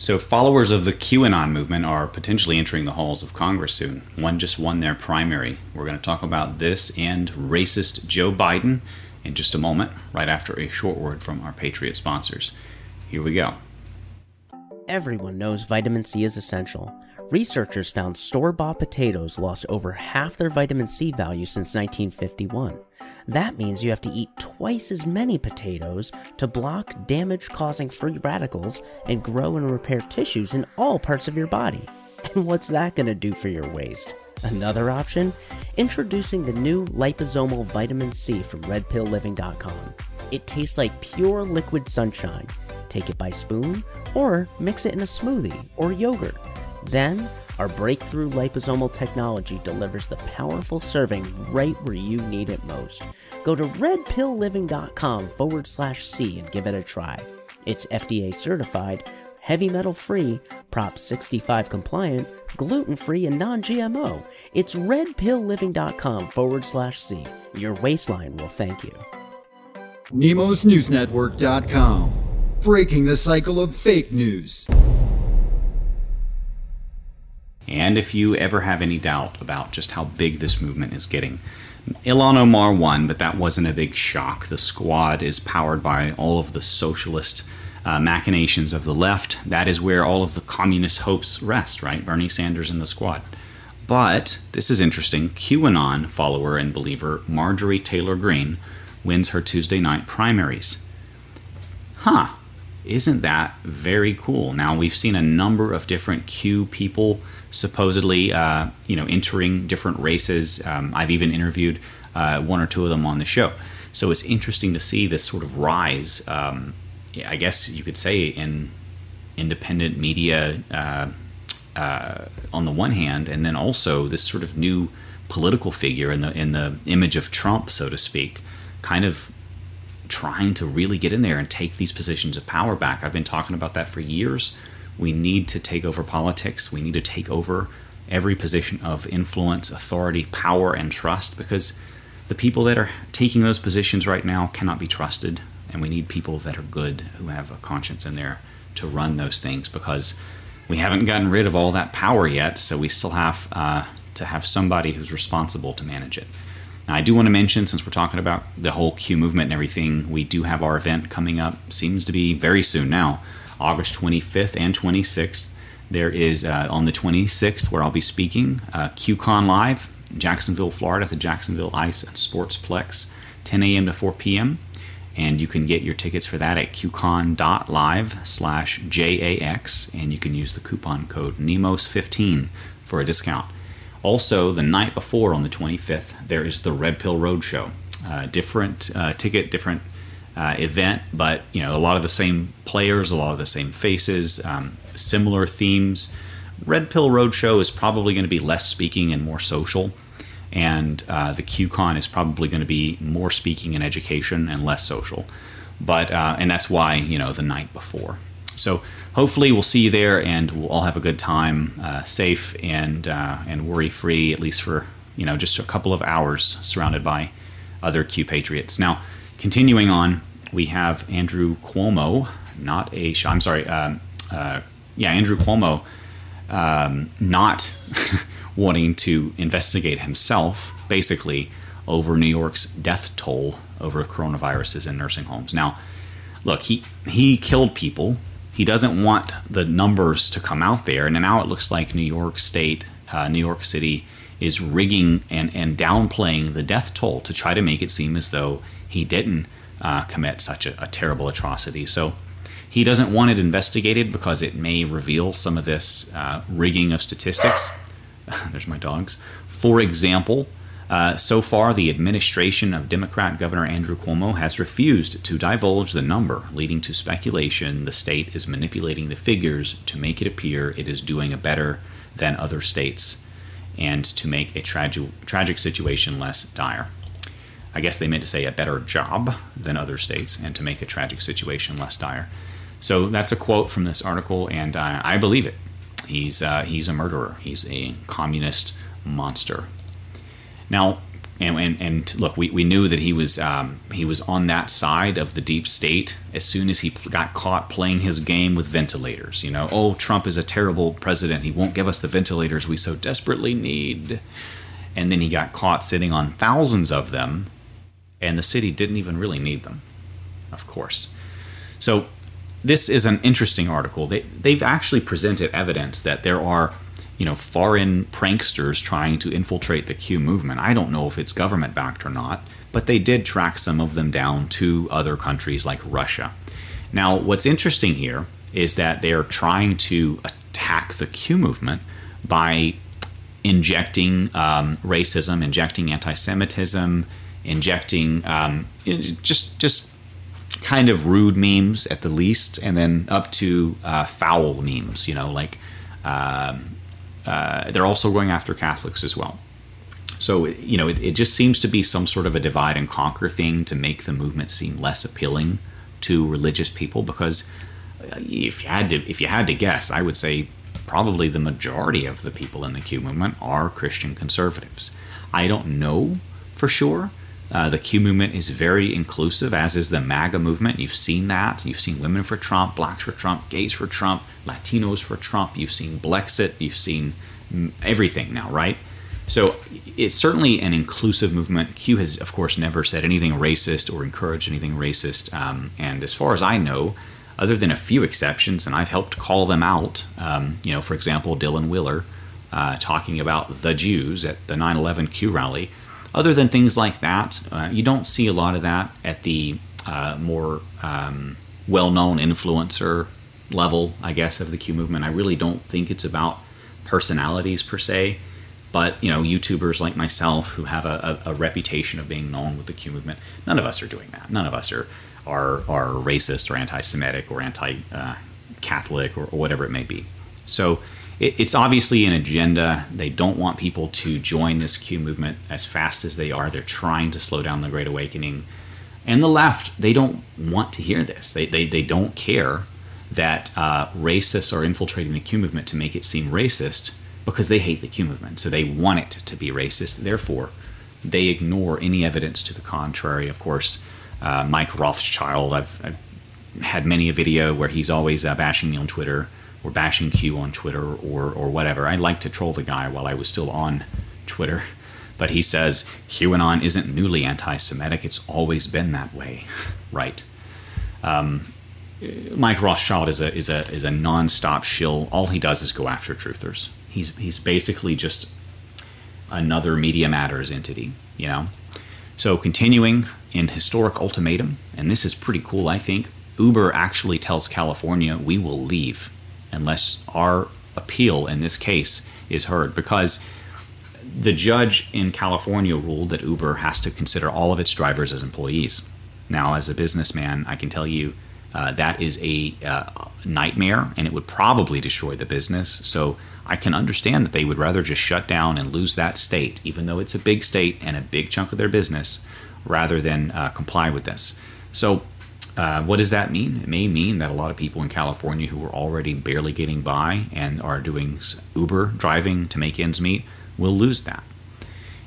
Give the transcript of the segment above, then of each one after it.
So, followers of the QAnon movement are potentially entering the halls of Congress soon. One just won their primary. We're going to talk about this and racist Joe Biden in just a moment, right after a short word from our Patriot sponsors. Here we go. Everyone knows vitamin C is essential. Researchers found store bought potatoes lost over half their vitamin C value since 1951. That means you have to eat twice as many potatoes to block damage causing free radicals and grow and repair tissues in all parts of your body. And what's that going to do for your waist? Another option? Introducing the new liposomal vitamin C from redpillliving.com. It tastes like pure liquid sunshine. Take it by spoon or mix it in a smoothie or yogurt. Then, our breakthrough liposomal technology delivers the powerful serving right where you need it most. Go to redpillliving.com forward slash C and give it a try. It's FDA certified, heavy metal free, Prop 65 compliant, gluten free, and non GMO. It's redpillliving.com forward slash C. Your waistline will thank you. NemosNewsNetwork.com. Breaking the cycle of fake news. And if you ever have any doubt about just how big this movement is getting, Ilhan Omar won, but that wasn't a big shock. The squad is powered by all of the socialist uh, machinations of the left. That is where all of the communist hopes rest, right? Bernie Sanders and the squad. But this is interesting. QAnon follower and believer Marjorie Taylor Greene wins her Tuesday night primaries. Huh. Isn't that very cool? Now, we've seen a number of different Q people supposedly, uh, you know, entering different races. Um, I've even interviewed uh, one or two of them on the show. So it's interesting to see this sort of rise. Um, I guess you could say in independent media uh, uh, on the one hand, and then also this sort of new political figure in the in the image of Trump, so to speak, kind of trying to really get in there and take these positions of power back. I've been talking about that for years. We need to take over politics. We need to take over every position of influence, authority, power, and trust because the people that are taking those positions right now cannot be trusted. And we need people that are good, who have a conscience in there to run those things because we haven't gotten rid of all that power yet. So we still have uh, to have somebody who's responsible to manage it. Now, I do want to mention, since we're talking about the whole Q movement and everything, we do have our event coming up, seems to be very soon now. August 25th and 26th. There is uh, on the 26th where I'll be speaking uh, QCon Live, Jacksonville, Florida, at the Jacksonville Ice and Sportsplex, 10 a.m. to 4 p.m. And you can get your tickets for that at qcon.live slash JAX, and you can use the coupon code NEMOS15 for a discount. Also, the night before on the 25th, there is the Red Pill Roadshow. Uh, different uh, ticket, different uh, event, but you know a lot of the same players, a lot of the same faces, um, similar themes. Red Pill Roadshow is probably going to be less speaking and more social, and uh, the QCon is probably going to be more speaking and education and less social. But uh, and that's why you know the night before. So hopefully we'll see you there, and we'll all have a good time, uh, safe and uh, and worry free, at least for you know just a couple of hours, surrounded by other Q patriots. Now, continuing on, we have Andrew Cuomo, not a. I'm sorry. Um, uh, yeah, Andrew Cuomo, um, not wanting to investigate himself, basically over New York's death toll over coronaviruses in nursing homes. Now, look, he he killed people. He doesn't want the numbers to come out there, and now it looks like New York State, uh, New York City, is rigging and and downplaying the death toll to try to make it seem as though he didn't uh, commit such a, a, terrible atrocity. So he doesn't want it investigated because it may reveal some of this uh, rigging of statistics. There's my dogs. For example, uh, so far, the administration of Democrat Governor Andrew Cuomo has refused to divulge the number, leading to speculation the state is manipulating the figures to make it appear it is doing a better than other states and to make a tragi- tragic situation less dire. I guess they meant to say a better job than other states and to make a tragic situation less dire. So that's a quote from this article, and uh, I believe it. He's uh, he's a murderer. He's a communist monster. Now, and, and, and look, we, we knew that he was um, he was on that side of the deep state as soon as he got caught playing his game with ventilators. You know, oh, Trump is a terrible president. He won't give us the ventilators we so desperately need. And then he got caught sitting on thousands of them, and the city didn't even really need them, of course. So this is an interesting article. They, they've actually presented evidence that there are you know, foreign pranksters trying to infiltrate the Q movement. I don't know if it's government backed or not, but they did track some of them down to other countries like Russia. Now, what's interesting here is that they're trying to attack the Q movement by injecting um, racism, injecting anti-Semitism, injecting um, just just kind of rude memes at the least, and then up to uh, foul memes. You know, like um, uh, they're also going after Catholics as well. So, you know, it, it, just seems to be some sort of a divide and conquer thing to make the movement seem less appealing to religious people. Because uh, if you had to, if you had to guess, I would say probably the majority of the people in the Q movement are Christian conservatives. I don't know for sure. Uh, the Q movement is very inclusive, as is the MAGA movement. You've seen that. You've seen women for Trump, blacks for Trump, gays for Trump, Latinos for Trump. You've seen Blexit. You've seen everything now, right? So it's certainly an inclusive movement. Q has, of course, never said anything racist or encouraged anything racist. Um, and as far as I know, other than a few exceptions, and I've helped call them out, um, you know, for example, Dylan Willer uh, talking about the Jews at the 9 11 Q rally other than things like that, uh, you don't see a lot of that at the uh, more um, well known influencer level, I guess, of the Q movement. I really don't think it's about personalities per se. But you know, YouTubers like myself who have a, a, a reputation of being known with the Q movement, none of us are doing that. None of us are are, are racist or anti-Semitic or anti-Catholic or, or whatever it may be. So it, it's obviously an agenda. They don't want people to join this Q movement as fast as they are. They're trying to slow down the Great Awakening. And the left, they don't want to hear this. They, they, they don't care that uh, racists are infiltrating the Q movement to make it seem racist because they hate the Q movement. So they want it to be racist. Therefore, they ignore any evidence to the contrary. Of course, uh, Mike Rothschild, I've, I've, had many a video where he's always uh, bashing me on Twitter or bashing Q on Twitter or or whatever. I like to troll the guy while I was still on Twitter, but he says QAnon isn't newly anti-Semitic. It's always been that way, right? Um, Mike Rothschild is a is a is a nonstop shill. All he does is go after truthers. He's he's basically just another Media Matters entity, you know. So continuing in historic ultimatum, and this is pretty cool, I think. Uber actually tells California, "We will leave unless our appeal in this case is heard because the judge in California ruled that Uber has to consider all of its drivers as employees. Now, as a businessman, I can tell you uh, that is a uh, nightmare and it would probably destroy the business. So I can understand that they would rather just shut down and lose that state, even though it's a big state and a big chunk of their business, rather than uh, comply with this. So uh, what does that mean? It may mean that a lot of people in California who are already barely getting by and are doing Uber driving to make ends meet will lose that.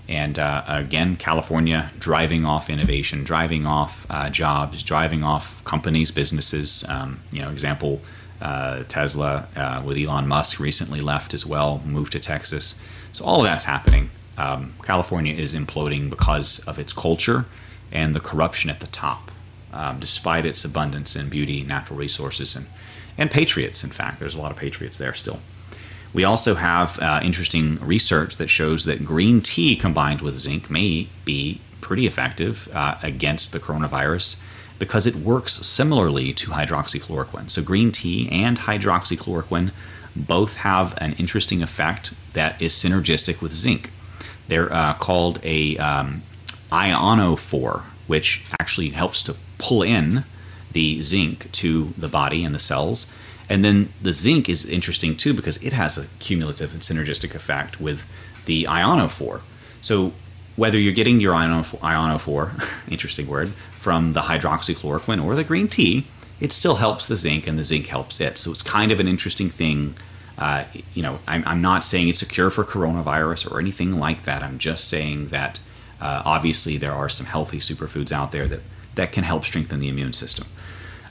And uh, again, California driving off innovation, driving off uh, jobs, driving off companies, businesses. Um, you know, example, uh, Tesla uh, with Elon Musk recently left as well, moved to Texas. So all of that's happening. Um, California is imploding because of its culture and the corruption at the top um, despite its abundance in beauty, natural resources, and, and patriots. In fact, there's a lot of patriots there still. We also have uh, interesting research that shows that green tea combined with zinc may be pretty effective uh, against the coronavirus because it works similarly to hydroxychloroquine. So, green tea and hydroxychloroquine both have an interesting effect that is synergistic with zinc. They're uh, called a um, ionophore, which actually helps to pull in the zinc to the body and the cells. And then the zinc is interesting too because it has a cumulative and synergistic effect with the ionophore. So whether you're getting your ionophore, interesting word, from the hydroxychloroquine or the green tea, it still helps the zinc and the zinc helps it. So it's kind of an interesting thing. Uh, you know, I'm, I'm, not saying it's a cure for coronavirus or anything like that. I'm just saying that Uh, obviously, there are some healthy superfoods out there that, that can help strengthen the immune system.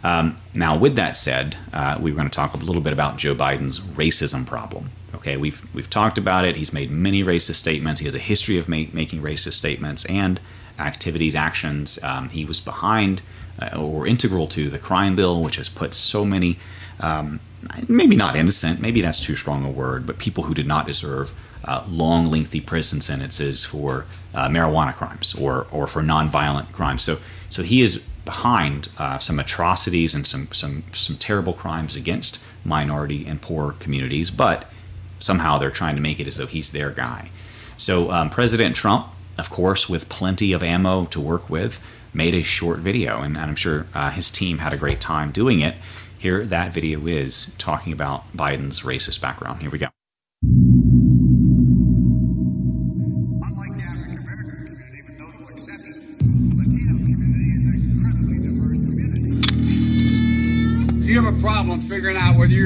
Um, now, with that said, uh, we are going to talk a little bit about Joe Biden's racism problem. Okay, we've we've talked about it. He's made many racist statements. He has a history of make, making racist statements and activities, actions. Um, he was behind uh, or integral to the crime bill, which has put so many, um, maybe not innocent, maybe that's too strong a word, but people who did not deserve uh, long, lengthy prison sentences for uh, marijuana crimes or or for nonviolent crimes. So so he is behind uh, some atrocities and some some some terrible crimes against minority and poor communities, but somehow they're trying to make it as though he's their guy. So um, President Trump, of course, with plenty of ammo to work with, made a short video, and, and I'm sure uh, his team had a great time doing it. Here, that video is talking about Biden's racist background. Here we go.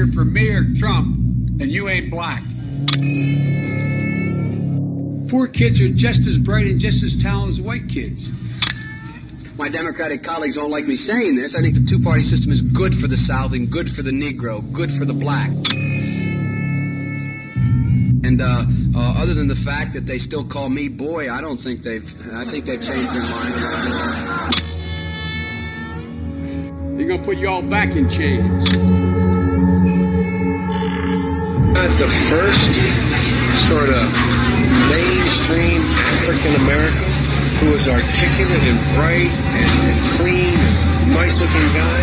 You're for me or Trump, and you ain't black. Poor kids are just as bright and just as talented as white kids. My Democratic colleagues don't like me saying this. I think the two party system is good for the South and good for the Negro, good for the black. And uh, uh, other than the fact that they still call me boy, I don't think they've. I think they've changed their mind. They're gonna put you all back in chains. Not the first sort of mainstream African American who was articulate and bright and, and clean and nice looking guy.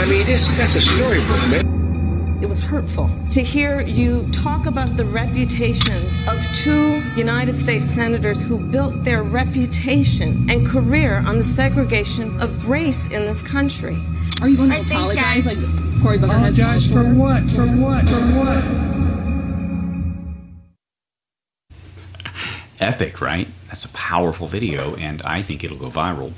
I mean, this, that's a storybook, man. It was hurtful to hear you talk about the reputations of two United States senators who built their reputation and career on the segregation of race in this country. Are you going to apologize like Cory Booker has Apologize for what? For what? For what? Epic, right? That's a powerful video, and I think it'll go viral.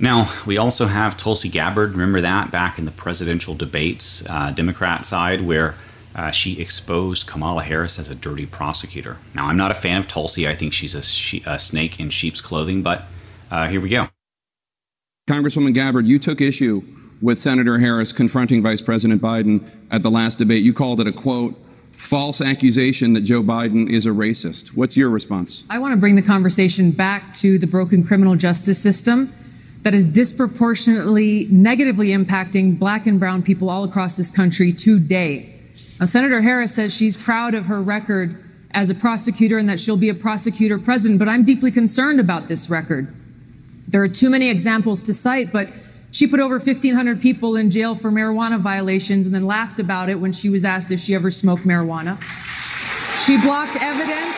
Now, we also have Tulsi Gabbard. Remember that back in the presidential debates, uh, Democrat side, where uh, she exposed Kamala Harris as a dirty prosecutor. Now, I'm not a fan of Tulsi. I think she's a, she- a snake in sheep's clothing, but uh, here we go. Congresswoman Gabbard, you took issue with Senator Harris confronting Vice President Biden at the last debate. You called it a quote, false accusation that Joe Biden is a racist. What's your response? I want to bring the conversation back to the broken criminal justice system that is disproportionately negatively impacting black and brown people all across this country today. Now, Senator Harris says she's proud of her record as a prosecutor and that she'll be a prosecutor president, but I'm deeply concerned about this record. There are too many examples to cite, but she put over 1,500 people in jail for marijuana violations and then laughed about it when she was asked if she ever smoked marijuana. She blocked evidence.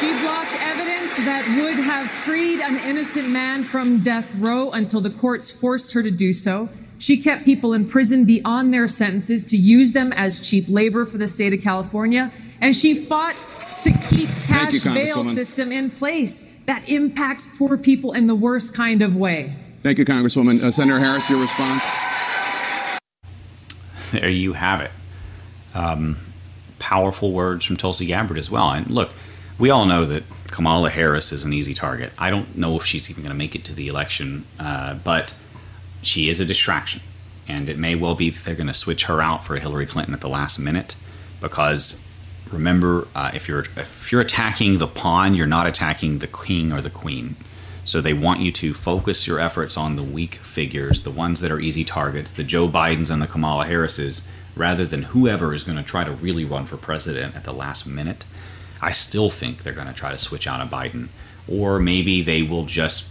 She blocked evidence that would have freed an innocent man from death row until the courts forced her to do so. She kept people in prison beyond their sentences to use them as cheap labor for the state of California. And she fought to keep Thank you, cash bail system in place that impacts poor people in the worst kind of way. Thank you, Congresswoman. Uh, Senator Harris, your response? there you have it. Um, powerful words from Tulsi Gabbard as well. And look, we all know that Kamala Harris is an easy target. I don't know if she's even going to make it to the election, uh, but she is a distraction. And it may well be that they're going to switch her out for Hillary Clinton at the last minute because remember, uh, if you're if you're attacking the pawn, you're not attacking the king or the queen. So they want you to focus your efforts on the weak figures, the ones that are easy targets, the Joe Bidens and the Kamala Harrises, rather than whoever is going to try to really run for president at the last minute. I still think they're going to try to switch out a Biden, or maybe they will just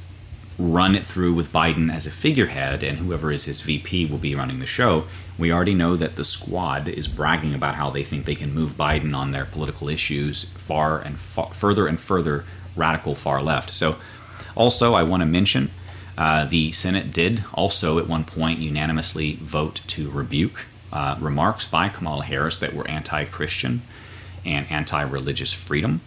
run it through with Biden as a figurehead, and whoever is his VP will be running the show. We already know that the squad is bragging about how they think they can move Biden on their political issues far and fa- further and further radical far left. So, also, I want to mention uh, the Senate did also at one point unanimously vote to rebuke uh, remarks by Kamala Harris that were anti Christian and anti religious freedom.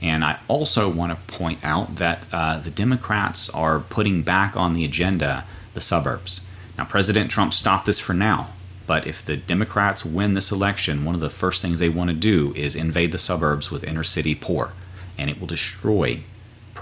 And I also want to point out that uh, the Democrats are putting back on the agenda the suburbs. Now, President Trump stopped this for now, but if the Democrats win this election, one of the first things they want to do is invade the suburbs with inner city poor, and it will destroy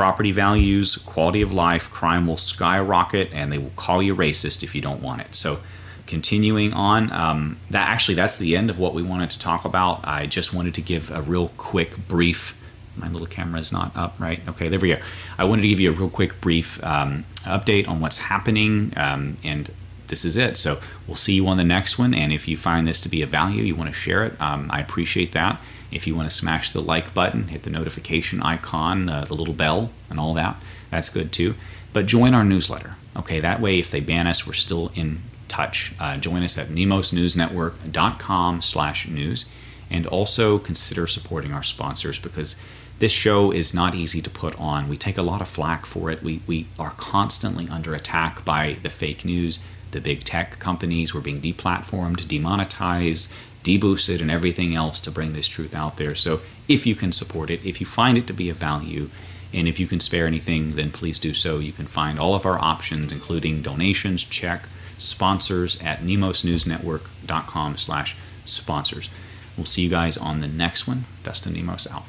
property values, quality of life, crime will skyrocket, and they will call you racist if you don't want it. So, continuing on, um, that actually that's the end of what we wanted to talk about. I just wanted to give a real quick brief. My little camera is not up, right? Okay, there we go. I wanted to give you a real quick brief um, update on what's happening, um, and this is it. So we'll see you on the next one. And if you find this to be of value, you want to share it, um, I appreciate that. If you want to smash the like button, hit the notification icon, uh, the little bell, and all that, that's good too. But join our newsletter. Okay, that way if they ban us, we're still in touch. Uh, join us at nemosnewsnetwork.com slash news. And also consider supporting our sponsors because this show is not easy to put on. We take a lot of flack for it. We, we are constantly under attack by the fake news, the big tech companies. We're being deplatformed, demonetized, deboosted, and everything else to bring this truth out there. So if you can support it, if you find it to be of value, and if you can spare anything, then please do so. You can find all of our options, including donations, check, sponsors at nemosnewsnetwork.com slash sponsors. We'll see you guys on the next one. Dustin Nemos out.